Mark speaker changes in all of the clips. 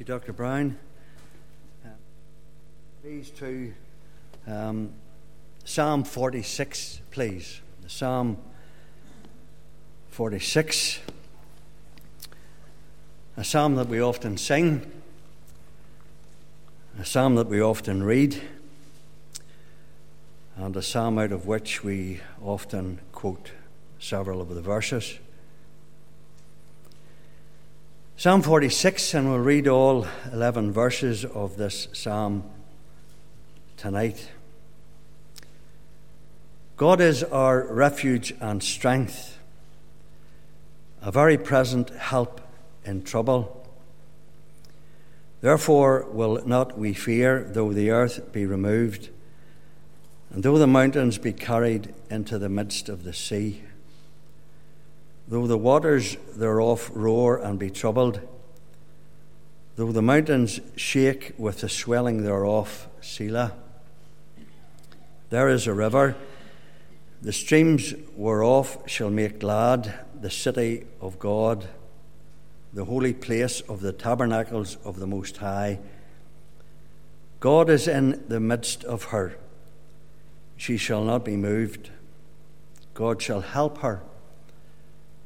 Speaker 1: you, Dr. Brown. Uh, please to um, Psalm 46, please. Psalm 46, a psalm that we often sing, a psalm that we often read, and a psalm out of which we often quote several of the verses. Psalm 46, and we'll read all 11 verses of this psalm tonight. God is our refuge and strength, a very present help in trouble. Therefore will not we fear, though the earth be removed, and though the mountains be carried into the midst of the sea Though the waters thereof roar and be troubled, though the mountains shake with the swelling thereof, Selah. There is a river, the streams whereof shall make glad the city of God, the holy place of the tabernacles of the Most High. God is in the midst of her. She shall not be moved. God shall help her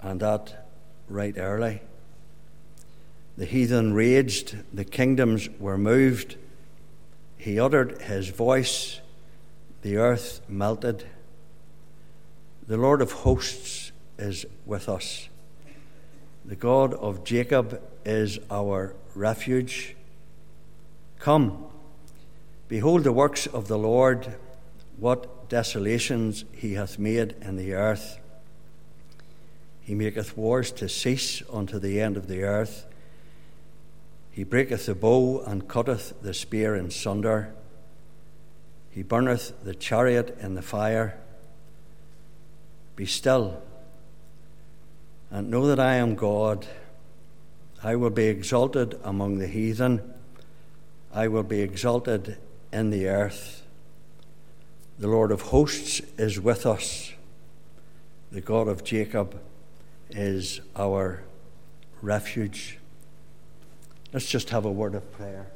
Speaker 1: and that right early. The heathen raged, the kingdoms were moved. He uttered his voice, the earth melted. The Lord of hosts is with us. The God of Jacob is our refuge. Come, behold the works of the Lord, what desolations he hath made in the earth. He maketh wars to cease unto the end of the earth. He breaketh the bow and cutteth the spear in sunder. He burneth the chariot in the fire. Be still and know that I am God. I will be exalted among the heathen. I will be exalted in the earth. The Lord of hosts is with us. The God of Jacob is our refuge. Let's just have a word of prayer.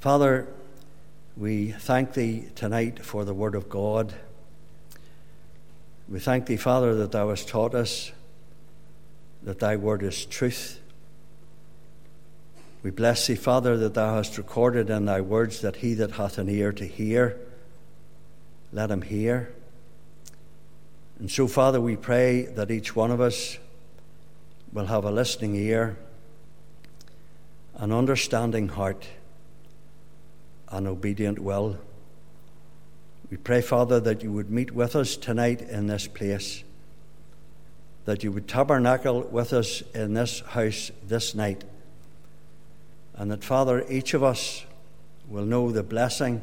Speaker 1: Father, we thank Thee tonight for the Word of God. We thank Thee, Father, that Thou hast taught us that Thy Word is truth. We bless Thee, Father, that Thou hast recorded in Thy words that he that hath an ear to hear, let him hear. And so, Father, we pray that each one of us will have a listening ear, an understanding heart, an obedient will. We pray, Father, that you would meet with us tonight in this place, that you would tabernacle with us in this house this night, and that, Father, each of us will know the blessing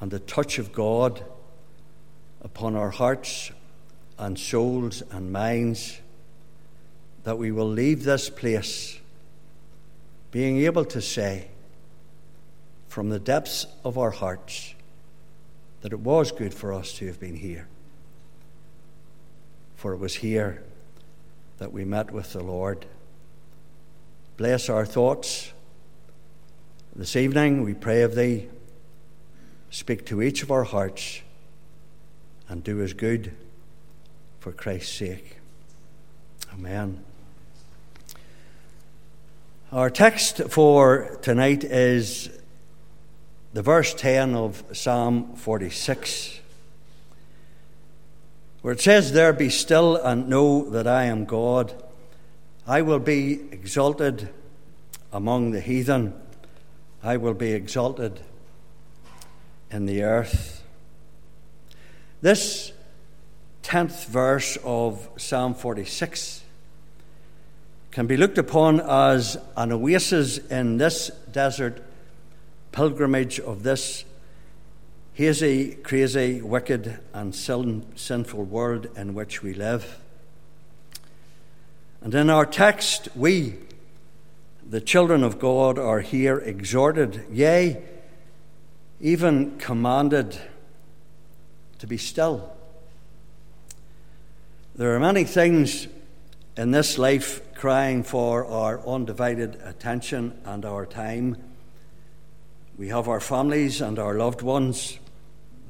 Speaker 1: and the touch of God upon our hearts and souls and minds that we will leave this place being able to say from the depths of our hearts that it was good for us to have been here. For it was here that we met with the Lord. Bless our thoughts. This evening, we pray of Thee. Speak to each of our hearts and do us good for Christ's sake. Amen. Our text for tonight is the verse 10 of Psalm 46, where it says, There be still and know that I am God. I will be exalted among the heathen, I will be exalted in the earth. This 10th verse of Psalm 46 can be looked upon as an oasis in this desert pilgrimage of this hazy, crazy, wicked, and sin- sinful world in which we live. And in our text, we, the children of God, are here exhorted, yea, even commanded to be still. There are many things in this life crying for our undivided attention and our time. We have our families and our loved ones.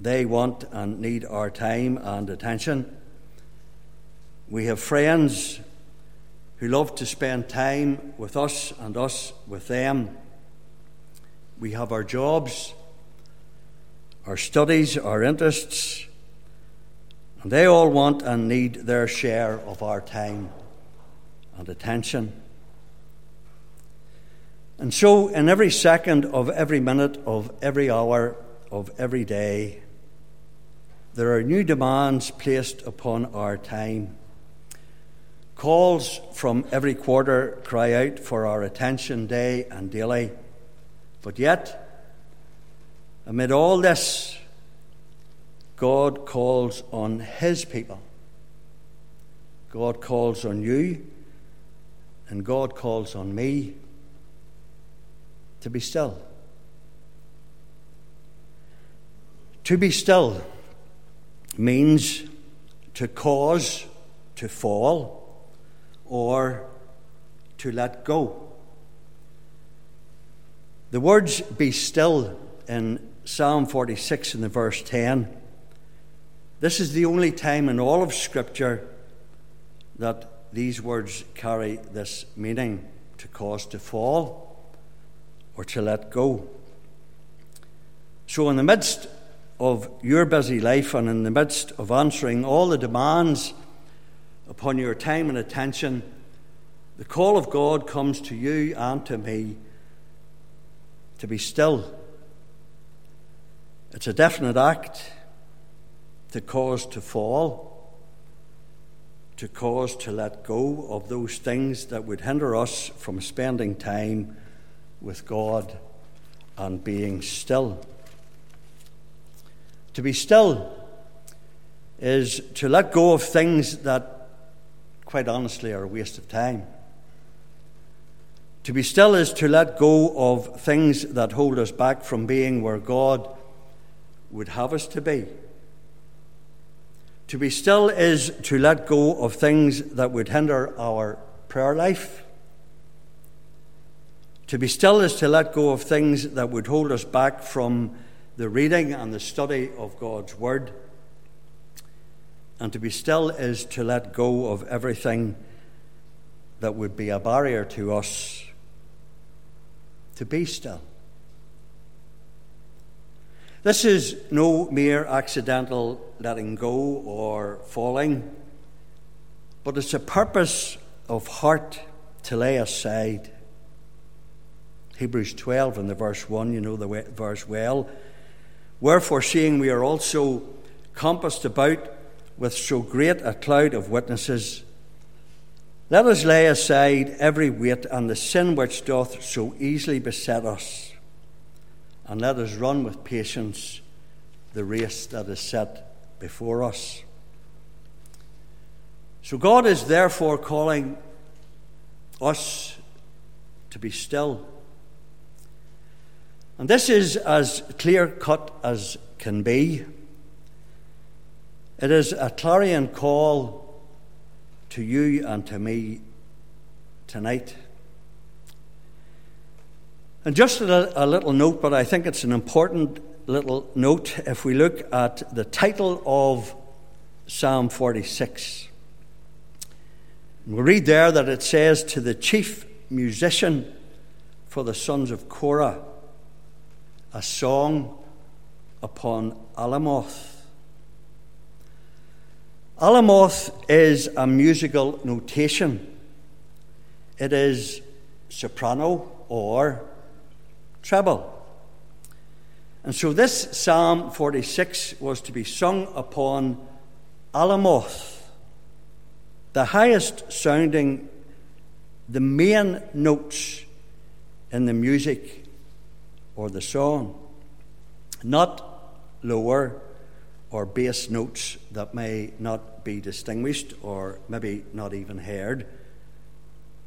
Speaker 1: They want and need our time and attention. We have friends who love to spend time with us and us with them. We have our jobs, our studies, our interests, and they all want and need their share of our time and attention. And so, in every second of every minute of every hour of every day, there are new demands placed upon our time. Calls from every quarter cry out for our attention day and daily. But yet, amid all this, God calls on His people. God calls on you, and God calls on me to be still. To be still means to cause to fall or to let go. The words be still in Psalm 46 in the verse 10 this is the only time in all of Scripture that these words carry this meaning to cause to fall or to let go. So, in the midst of your busy life and in the midst of answering all the demands upon your time and attention, the call of God comes to you and to me to be still. It's a definite act to cause to fall, to cause to let go of those things that would hinder us from spending time with God and being still. To be still is to let go of things that, quite honestly, are a waste of time. To be still is to let go of things that hold us back from being where God would have us to be. To be still is to let go of things that would hinder our prayer life. To be still is to let go of things that would hold us back from the reading and the study of God's Word. And to be still is to let go of everything that would be a barrier to us to be still. This is no mere accidental letting go or falling, but it's a purpose of heart to lay aside. Hebrews 12 and the verse 1, you know the verse well. Wherefore, seeing we are also compassed about with so great a cloud of witnesses, let us lay aside every weight and the sin which doth so easily beset us and let us run with patience the race that is set before us. So, God is therefore calling us to be still. And this is as clear cut as can be. It is a clarion call to you and to me tonight. And just a, a little note, but I think it's an important little note if we look at the title of Psalm 46. We read there that it says, To the chief musician for the sons of Korah, a song upon Alamoth. Alamoth is a musical notation. It is soprano or treble. And so this Psalm 46 was to be sung upon Alamoth, the highest sounding, the main notes in the music or the song, not lower or bass notes that may not be distinguished or maybe not even heard.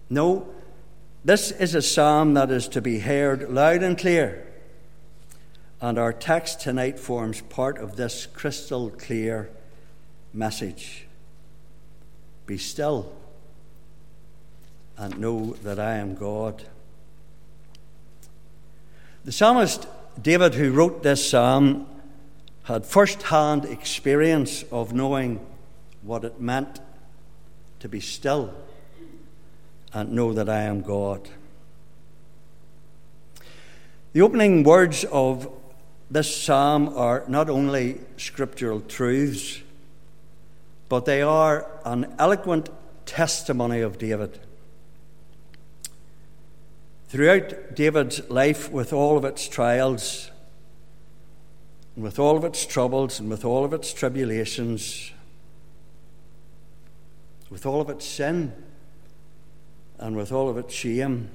Speaker 1: No, this is a psalm that is to be heard loud and clear. And our text tonight forms part of this crystal clear message Be still and know that I am God. The psalmist David, who wrote this psalm, had first hand experience of knowing what it meant to be still and know that I am God. The opening words of this psalm are not only scriptural truths, but they are an eloquent testimony of David. Throughout David's life, with all of its trials, and with all of its troubles, and with all of its tribulations, with all of its sin, and with all of its shame, um,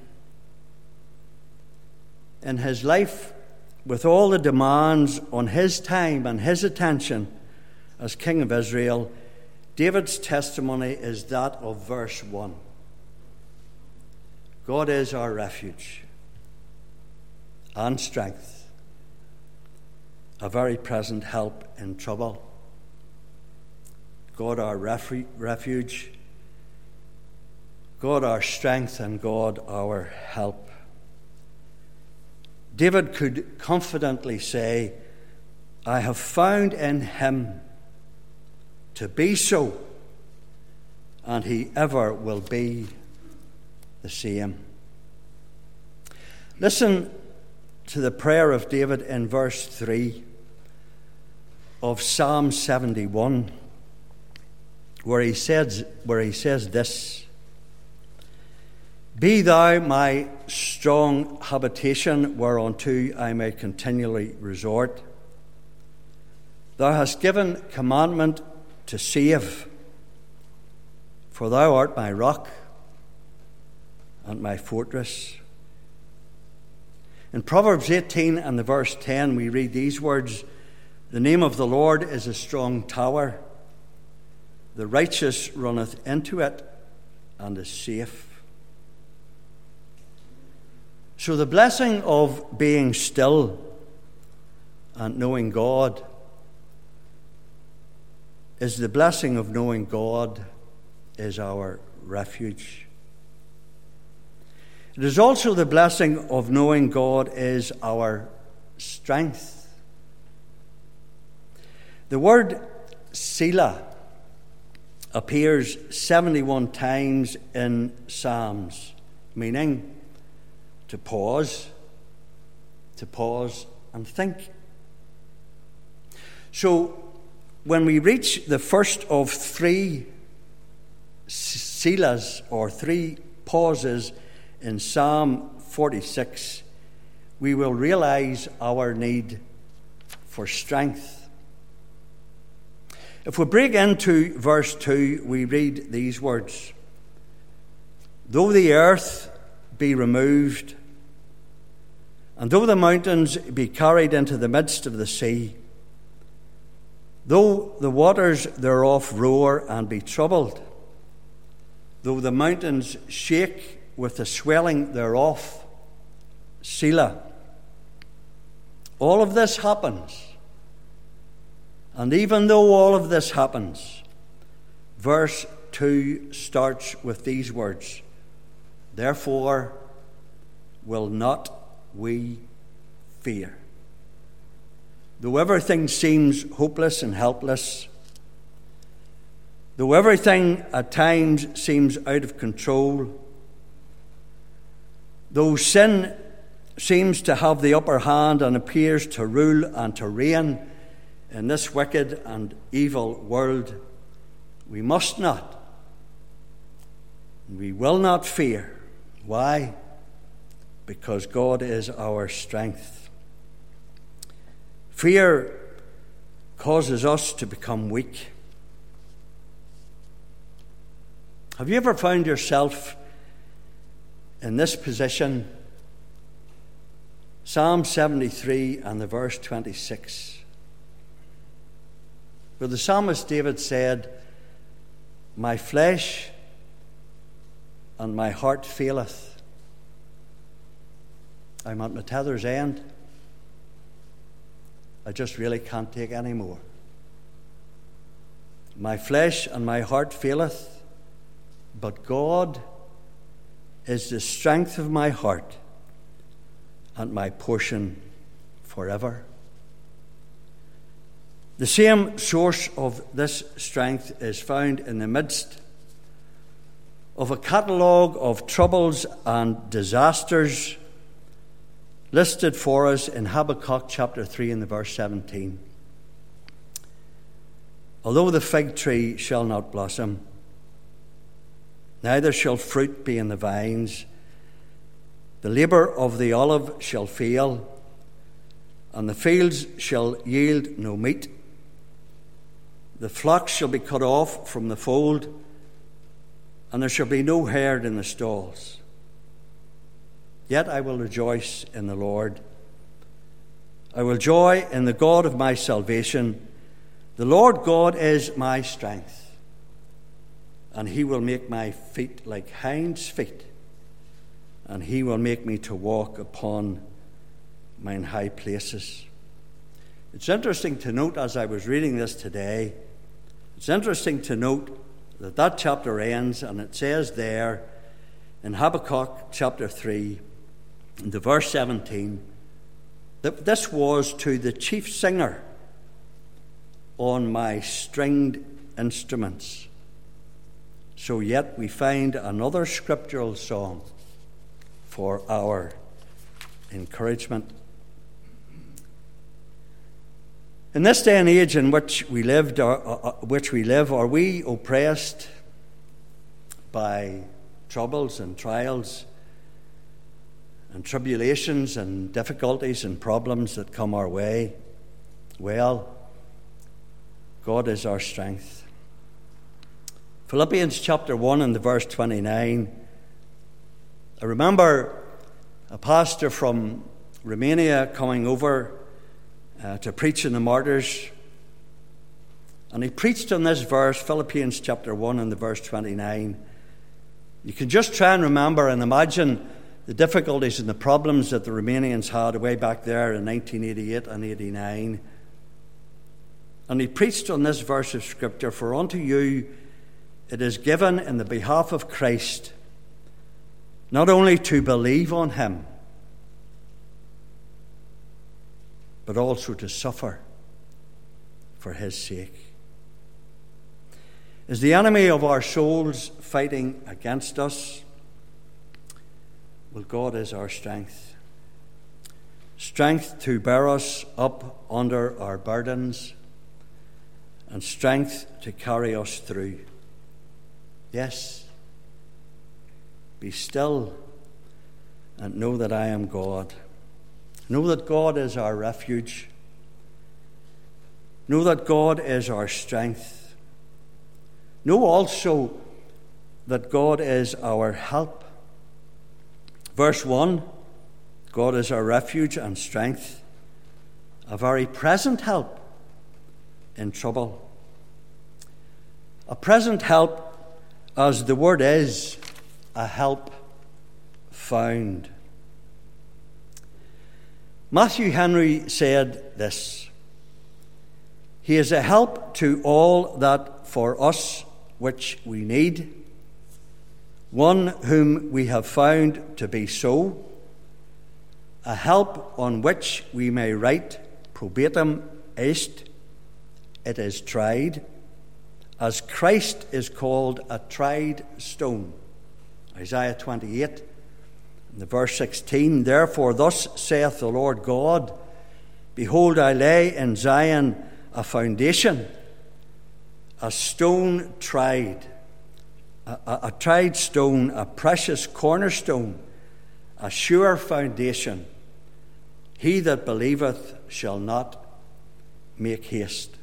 Speaker 1: in his life, with all the demands on his time and his attention as King of Israel, David's testimony is that of verse 1. God is our refuge and strength, a very present help in trouble. God, our refuge, God, our strength, and God, our help. David could confidently say, I have found in him to be so, and he ever will be the same. Listen to the prayer of David in verse 3 of Psalm 71, where he says, where he says this. Be thou my strong habitation whereunto I may continually resort. Thou hast given commandment to save, for thou art my rock and my fortress. In Proverbs 18 and the verse 10, we read these words The name of the Lord is a strong tower, the righteous runneth into it and is safe. So, the blessing of being still and knowing God is the blessing of knowing God is our refuge. It is also the blessing of knowing God is our strength. The word Selah appears 71 times in Psalms, meaning to pause, to pause and think. So, when we reach the first of three Selahs or three pauses in Psalm 46, we will realize our need for strength. If we break into verse 2, we read these words Though the earth be removed, and though the mountains be carried into the midst of the sea, though the waters thereof roar and be troubled, though the mountains shake with the swelling thereof, Selah. All of this happens. And even though all of this happens, verse 2 starts with these words Therefore, will not we fear. Though everything seems hopeless and helpless, though everything at times seems out of control, though sin seems to have the upper hand and appears to rule and to reign in this wicked and evil world, we must not, we will not fear why? Because God is our strength. Fear causes us to become weak. Have you ever found yourself in this position? Psalm 73 and the verse 26, where the psalmist David said, My flesh and my heart faileth. I'm at my tether's end. I just really can't take any more. My flesh and my heart faileth, but God is the strength of my heart and my portion forever. The same source of this strength is found in the midst of a catalogue of troubles and disasters listed for us in Habakkuk chapter 3 and the verse 17. Although the fig tree shall not blossom, neither shall fruit be in the vines, the labour of the olive shall fail, and the fields shall yield no meat. The flocks shall be cut off from the fold, and there shall be no herd in the stalls. Yet I will rejoice in the Lord. I will joy in the God of my salvation. The Lord God is my strength, and he will make my feet like hinds' feet, and he will make me to walk upon mine high places. It's interesting to note as I was reading this today it's interesting to note that that chapter ends and it says there in Habakkuk chapter 3, in the verse 17, that this was to the chief singer on my stringed instruments. So, yet we find another scriptural song for our encouragement. In this day and age in which we lived, or, uh, uh, which we live, are we oppressed by troubles and trials and tribulations and difficulties and problems that come our way? Well, God is our strength. Philippians chapter 1 and the verse 29. I remember a pastor from Romania coming over uh, to preach in the martyrs. And he preached on this verse, Philippians chapter 1 and the verse 29. You can just try and remember and imagine the difficulties and the problems that the Romanians had way back there in 1988 and 89. And he preached on this verse of Scripture For unto you it is given in the behalf of Christ not only to believe on him, but also to suffer for his sake. Is the enemy of our souls fighting against us? Well, God is our strength. Strength to bear us up under our burdens, and strength to carry us through. Yes, be still and know that I am God. Know that God is our refuge. Know that God is our strength. Know also that God is our help. Verse 1 God is our refuge and strength, a very present help in trouble. A present help, as the word is, a help found. Matthew Henry said this He is a help to all that for us which we need, one whom we have found to be so, a help on which we may write probatum est, it is tried, as Christ is called a tried stone. Isaiah 28 the verse 16, therefore, thus saith the Lord God Behold, I lay in Zion a foundation, a stone tried, a, a, a tried stone, a precious cornerstone, a sure foundation. He that believeth shall not make haste.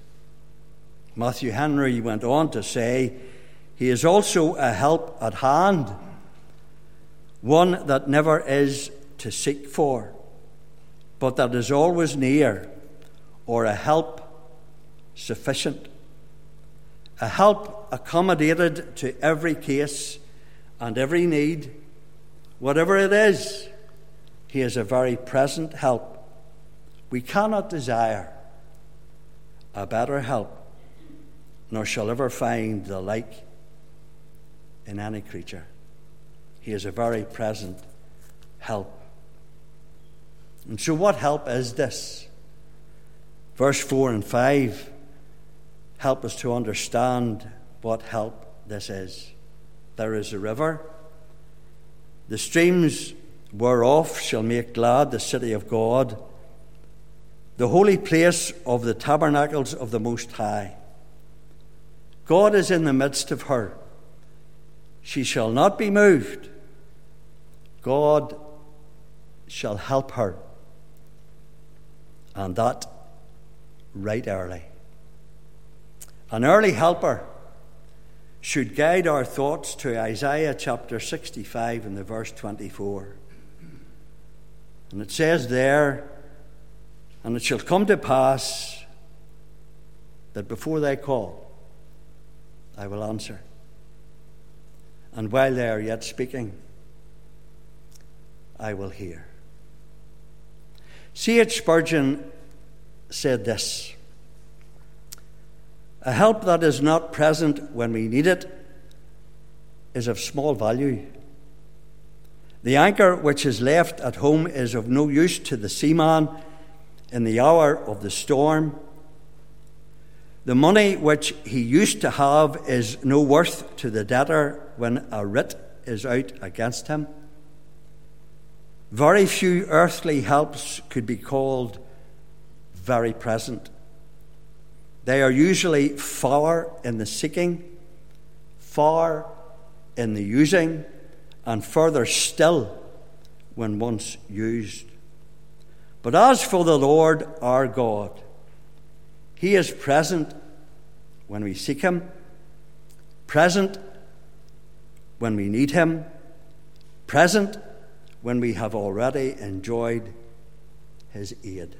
Speaker 1: Matthew Henry went on to say, He is also a help at hand one that never is to seek for, but that is always near, or a help sufficient, a help accommodated to every case and every need, whatever it is. He is a very present help. We cannot desire a better help, nor shall ever find the like in any creature. He is a very present help. And so, what help is this? Verse 4 and 5 help us to understand what help this is. There is a river. The streams whereof shall make glad the city of God, the holy place of the tabernacles of the Most High. God is in the midst of her. She shall not be moved. God shall help her. And that right early. An early helper should guide our thoughts to Isaiah chapter 65 and the verse 24. And it says there, and it shall come to pass that before they call, I will answer. And while they are yet speaking, I will hear. C.H. Spurgeon said this A help that is not present when we need it is of small value. The anchor which is left at home is of no use to the seaman in the hour of the storm. The money which he used to have is no worth to the debtor when a writ is out against him. Very few earthly helps could be called very present. They are usually far in the seeking, far in the using, and further still when once used. But as for the Lord our God, He is present when we seek Him, present when we need Him, present when we have already enjoyed His aid.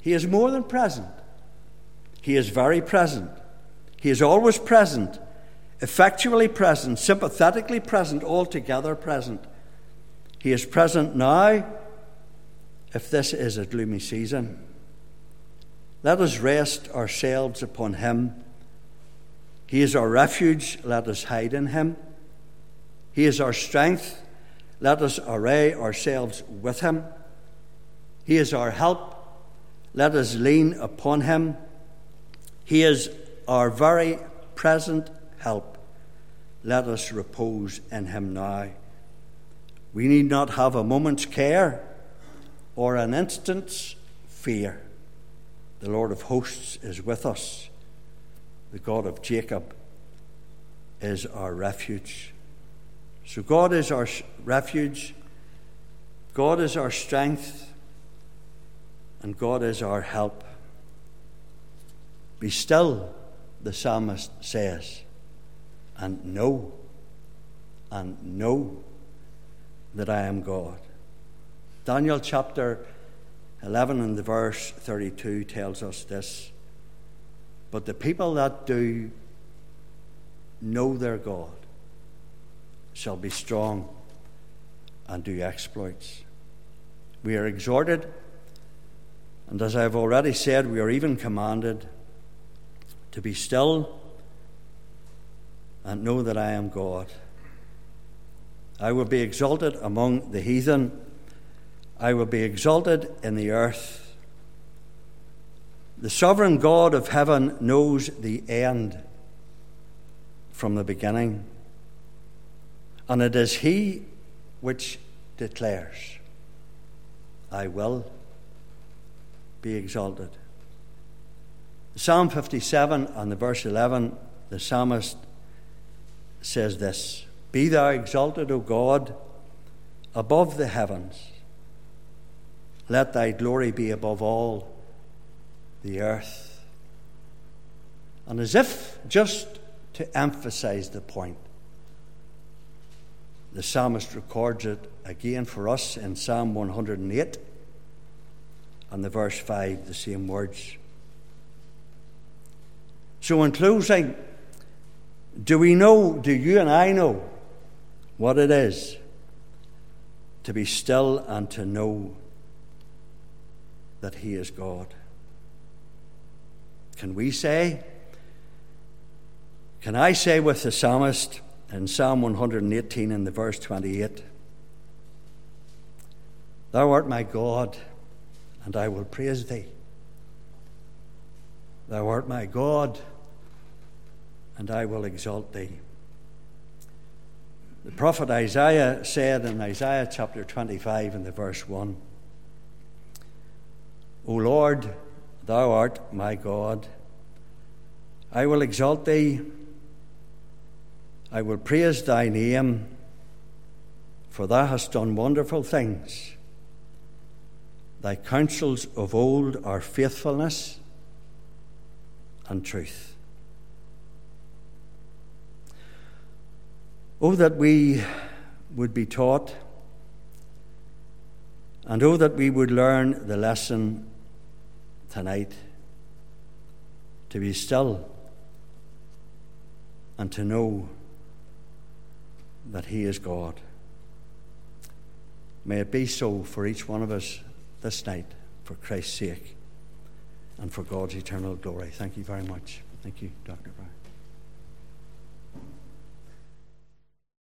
Speaker 1: He is more than present, He is very present. He is always present effectually present, sympathetically present, altogether present. He is present now if this is a gloomy season. Let us rest ourselves upon Him. He is our refuge, let us hide in Him. He is our strength, let us array ourselves with Him. He is our help, let us lean upon Him. He is our very present help. Let us repose in him now. We need not have a moment's care or an instant's fear. The Lord of hosts is with us. The God of Jacob is our refuge. So, God is our refuge, God is our strength, and God is our help. Be still, the psalmist says and know and know that I am God. Daniel chapter 11 and the verse 32 tells us this. But the people that do know their God shall be strong and do exploits. We are exhorted, and as I have already said, we are even commanded to be still and know that I am God. I will be exalted among the heathen. I will be exalted in the earth. The sovereign God of heaven knows the end from the beginning. And it is He which declares, I will be exalted. Psalm 57 and the verse 11, the psalmist says this Be thou exalted, O God, above the heavens. Let thy glory be above all the earth. And as if just to emphasize the point, the psalmist records it again for us in Psalm 108 and the verse 5, the same words. So, in closing, do we know, do you and I know what it is to be still and to know that He is God? Can we say, can I say with the psalmist, in Psalm 118 in the verse 28 Thou art my God, and I will praise thee. Thou art my God, and I will exalt thee. The prophet Isaiah said in Isaiah chapter 25 in the verse 1 O Lord, thou art my God. I will exalt thee. I will praise thy name, for thou hast done wonderful things. Thy counsels of old are faithfulness and truth. Oh, that we would be taught, and oh, that we would learn the lesson tonight to be still and to know that He is God. May it be so for each one of us this night, for Christ's sake and for God's eternal glory. Thank you very much. Thank you, Dr. Brown.